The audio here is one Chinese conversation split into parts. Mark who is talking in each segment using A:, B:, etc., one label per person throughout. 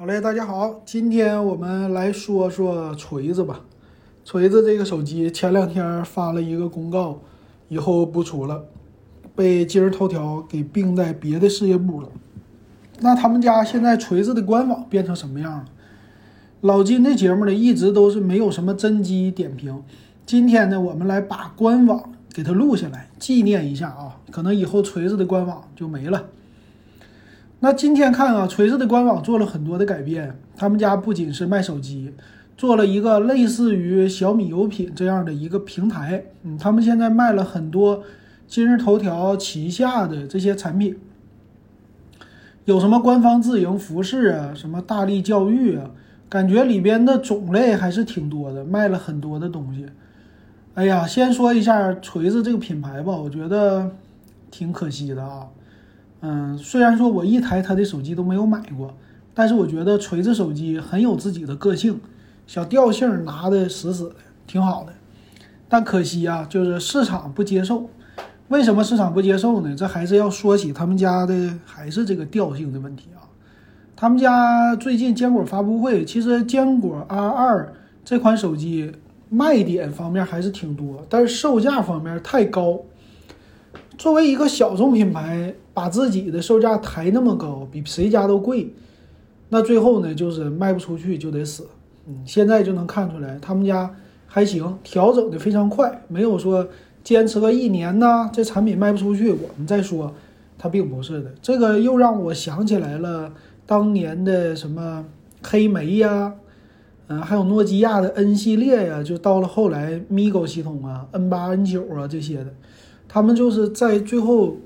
A: 好嘞，大家好，今天我们来说说锤子吧。锤子这个手机前两天发了一个公告，以后不出了，被今日头条给并在别的事业部了。那他们家现在锤子的官网变成什么样了？老金的节目呢，一直都是没有什么真机点评。今天呢，我们来把官网给它录下来，纪念一下啊。可能以后锤子的官网就没了。那今天看啊，锤子的官网做了很多的改变。他们家不仅是卖手机，做了一个类似于小米有品这样的一个平台。嗯，他们现在卖了很多今日头条旗下的这些产品，有什么官方自营服饰啊，什么大力教育啊，感觉里边的种类还是挺多的，卖了很多的东西。哎呀，先说一下锤子这个品牌吧，我觉得挺可惜的啊。嗯，虽然说我一台他的手机都没有买过，但是我觉得锤子手机很有自己的个性，小调性拿的死死的，挺好的。但可惜啊，就是市场不接受。为什么市场不接受呢？这还是要说起他们家的，还是这个调性的问题啊。他们家最近坚果发布会，其实坚果 R2 这款手机卖点方面还是挺多，但是售价方面太高。作为一个小众品牌，把自己的售价抬那么高，比谁家都贵，那最后呢，就是卖不出去就得死。嗯，现在就能看出来，他们家还行，调整的非常快，没有说坚持个一年呐，这产品卖不出去，我们再说，它并不是的。这个又让我想起来了当年的什么黑莓呀，嗯，还有诺基亚的 N 系列呀，就到了后来 MiGo 系统啊，N 八、N 九啊这些的。他们就是在最后，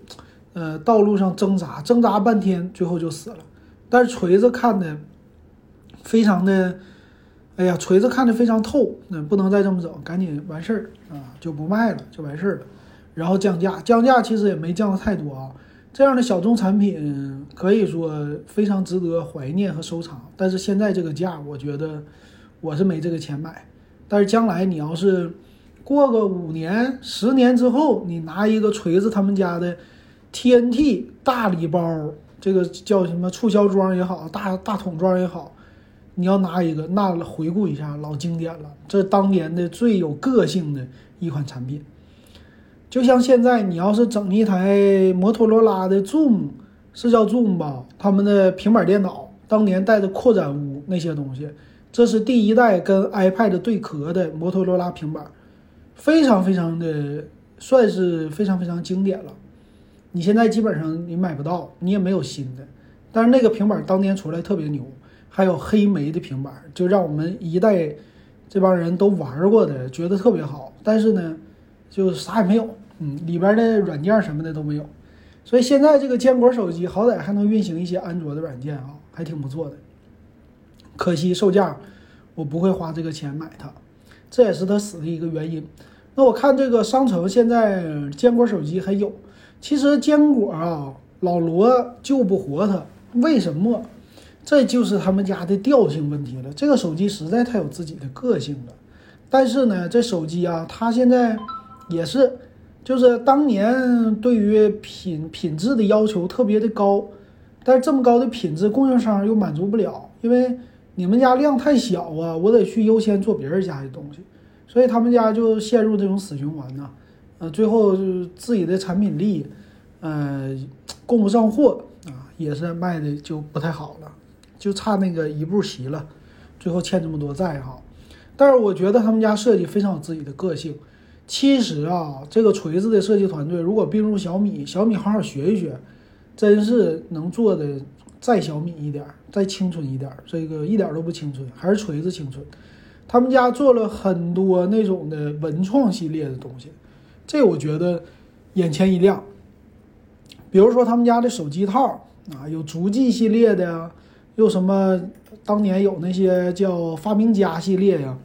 A: 呃，道路上挣扎，挣扎半天，最后就死了。但是锤子看的非常的，哎呀，锤子看的非常透，那不能再这么整，赶紧完事儿啊，就不卖了，就完事儿了。然后降价，降价其实也没降的太多啊。这样的小众产品可以说非常值得怀念和收藏。但是现在这个价，我觉得我是没这个钱买。但是将来你要是。过个五年、十年之后，你拿一个锤子他们家的 TNT 大礼包，这个叫什么促销装也好，大大桶装也好，你要拿一个，那回顾一下老经典了，这当年的最有个性的一款产品。就像现在你要是整一台摩托罗拉的 Zoom，是叫 Zoom 吧？他们的平板电脑当年带的扩展坞那些东西，这是第一代跟 iPad 对壳的摩托罗拉平板。非常非常的算是非常非常经典了，你现在基本上你买不到，你也没有新的。但是那个平板当年出来特别牛，还有黑莓的平板，就让我们一代这帮人都玩过的，觉得特别好。但是呢，就啥也没有，嗯，里边的软件什么的都没有。所以现在这个坚果手机好歹还能运行一些安卓的软件啊，还挺不错的。可惜售价，我不会花这个钱买它。这也是它死的一个原因。那我看这个商城现在坚果手机还有，其实坚果啊，老罗救不活它，为什么？这就是他们家的调性问题了。这个手机实在太有自己的个性了。但是呢，这手机啊，它现在也是，就是当年对于品品质的要求特别的高，但是这么高的品质，供应商又满足不了，因为。你们家量太小啊，我得去优先做别人家的东西，所以他们家就陷入这种死循环呢。呃，最后就是自己的产品力，呃，供不上货啊，也是卖的就不太好了，就差那个一步棋了，最后欠这么多债哈。但是我觉得他们家设计非常有自己的个性。其实啊，这个锤子的设计团队如果并入小米，小米好好学一学，真是能做的。再小米一点儿，再青春一点儿，这个一点都不青春，还是锤子青春。他们家做了很多那种的文创系列的东西，这我觉得眼前一亮。比如说他们家的手机套啊，有足迹系列的呀，又什么当年有那些叫发明家系列呀，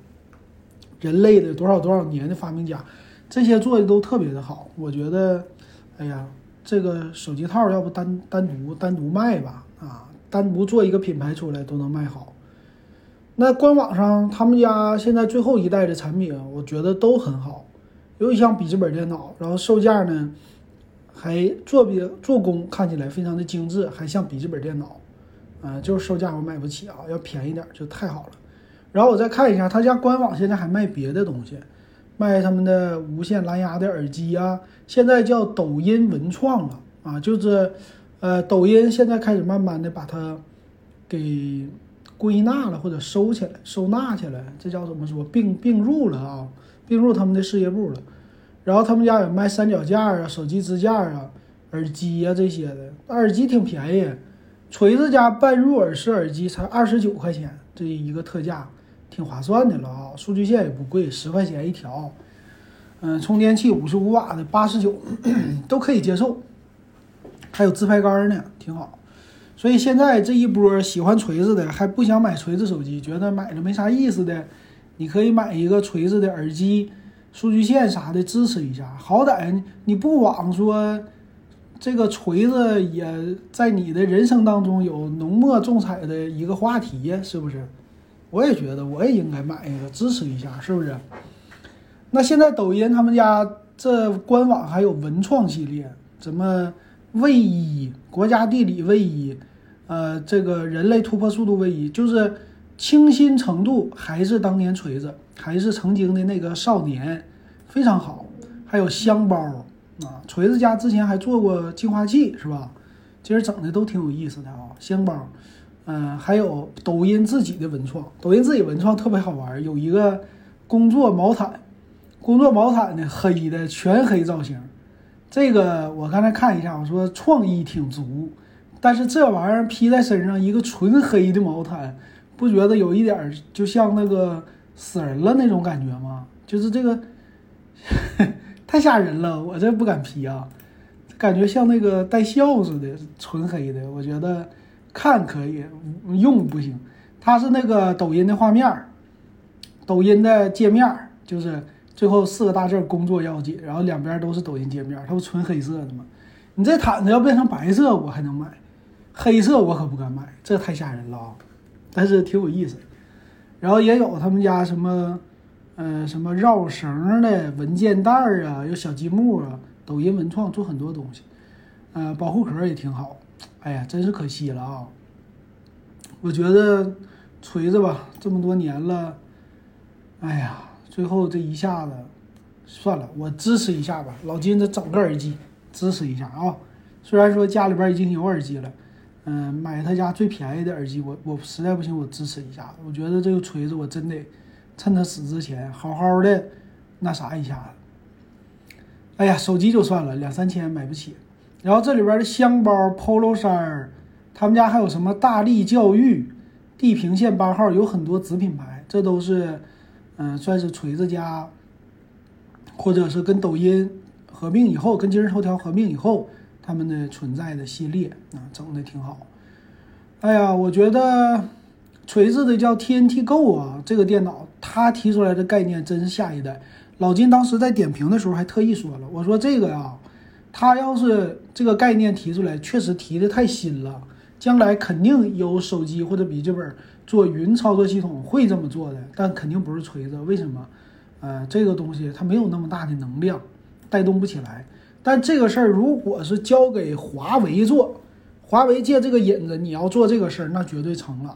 A: 人类的多少多少年的发明家，这些做的都特别的好。我觉得，哎呀，这个手机套要不单单独单独卖吧。啊，单独做一个品牌出来都能卖好。那官网上他们家现在最后一代的产品，我觉得都很好，尤其像笔记本电脑，然后售价呢还做比做工看起来非常的精致，还像笔记本电脑。呃，就是售价我买不起啊，要便宜点就太好了。然后我再看一下他家官网，现在还卖别的东西，卖他们的无线蓝牙的耳机啊，现在叫抖音文创了啊，就是呃，抖音现在开始慢慢的把它给归纳了或者收起来、收纳起来，这叫怎么说？并并入了啊，并入他们的事业部了。然后他们家有卖三脚架啊、手机支架啊、耳机啊这些的，耳机挺便宜，锤子家半入耳式耳机才二十九块钱，这一个特价。挺划算的了啊，数据线也不贵，十块钱一条。嗯，充电器五十五瓦的八十九 都可以接受，还有自拍杆呢，挺好。所以现在这一波喜欢锤子的还不想买锤子手机，觉得买了没啥意思的，你可以买一个锤子的耳机、数据线啥的支持一下。好歹你不枉说这个锤子也在你的人生当中有浓墨重彩的一个话题呀，是不是？我也觉得，我也应该买一个支持一下，是不是？那现在抖音他们家这官网还有文创系列，怎么位移、国家地理位移，呃，这个人类突破速度位移，就是清新程度还是当年锤子，还是曾经的那个少年，非常好。还有香包啊，锤子家之前还做过净化器，是吧？其实整的都挺有意思的啊，香包。嗯，还有抖音自己的文创，抖音自己文创特别好玩，有一个工作毛毯，工作毛毯呢黑的全黑造型，这个我刚才看一下，我说创意挺足，但是这玩意儿披在身上一个纯黑的毛毯，不觉得有一点儿就像那个死人了那种感觉吗？就是这个 太吓人了，我这不敢披啊，感觉像那个带笑似的，纯黑的，我觉得。看可以用不行，它是那个抖音的画面，抖音的界面就是最后四个大字“工作要紧”，然后两边都是抖音界面，它不纯黑色的吗？你这毯子要变成白色，我还能买，黑色我可不敢买，这太吓人了啊！但是挺有意思。然后也有他们家什么，呃，什么绕绳的文件袋啊，有小积木啊，抖音文创做很多东西，呃，保护壳也挺好。哎呀，真是可惜了啊！我觉得锤子吧，这么多年了，哎呀，最后这一下子，算了，我支持一下吧。老金，这整个耳机支持一下啊！虽然说家里边已经有耳机了，嗯，买他家最便宜的耳机，我我实在不行，我支持一下。我觉得这个锤子，我真得趁他死之前，好好的那啥一下子。哎呀，手机就算了，两三千买不起。然后这里边的箱包、polo 衫儿，他们家还有什么大力教育、地平线八号，有很多子品牌，这都是，嗯，算是锤子家，或者是跟抖音合并以后，跟今日头条合并以后，他们的存在的系列啊，整的挺好。哎呀，我觉得锤子的叫 TNT Go 啊，这个电脑它提出来的概念真是下一代。老金当时在点评的时候还特意说了，我说这个呀。他要是这个概念提出来，确实提的太新了，将来肯定有手机或者笔记本做云操作系统会这么做的，但肯定不是锤子。为什么？呃，这个东西它没有那么大的能量，带动不起来。但这个事儿如果是交给华为做，华为借这个引子，你要做这个事儿，那绝对成了。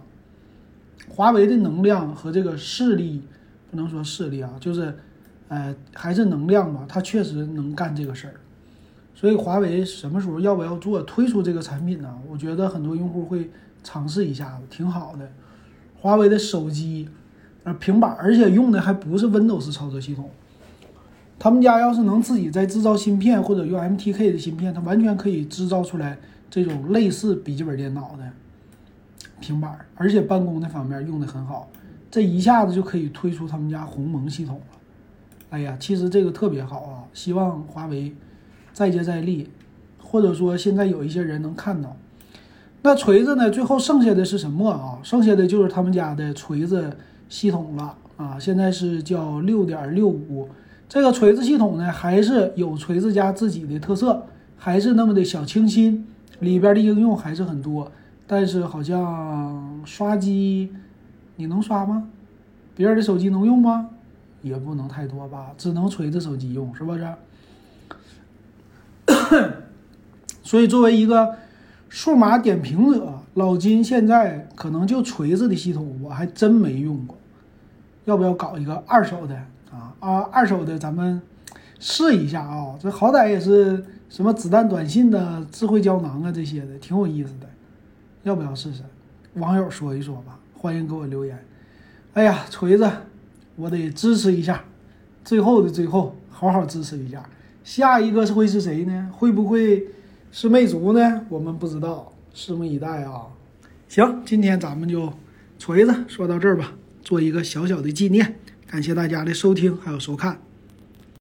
A: 华为的能量和这个势力，不能说势力啊，就是，呃，还是能量吧，它确实能干这个事儿。所以华为什么时候要不要做推出这个产品呢？我觉得很多用户会尝试一下子，挺好的。华为的手机、呃平板，而且用的还不是 Windows 操作系统。他们家要是能自己再制造芯片，或者用 MTK 的芯片，它完全可以制造出来这种类似笔记本电脑的平板，而且办公的方面用的很好。这一下子就可以推出他们家鸿蒙系统了。哎呀，其实这个特别好啊，希望华为。再接再厉，或者说现在有一些人能看到，那锤子呢？最后剩下的是什么啊？剩下的就是他们家的锤子系统了啊！现在是叫六点六五，这个锤子系统呢，还是有锤子家自己的特色，还是那么的小清新，里边的应用还是很多，但是好像刷机你能刷吗？别人的手机能用吗？也不能太多吧，只能锤子手机用，是不是？所以，作为一个数码点评者，老金现在可能就锤子的系统，我还真没用过。要不要搞一个二手的啊？啊，二手的咱们试一下啊。这好歹也是什么子弹短信的、智慧胶囊啊这些的，挺有意思的。要不要试试？网友说一说吧，欢迎给我留言。哎呀，锤子，我得支持一下。最后的最后，好好支持一下。下一个会是谁呢？会不会是魅族呢？我们不知道，拭目以待啊！行，今天咱们就锤子说到这儿吧，做一个小小的纪念。感谢大家的收听还有收看。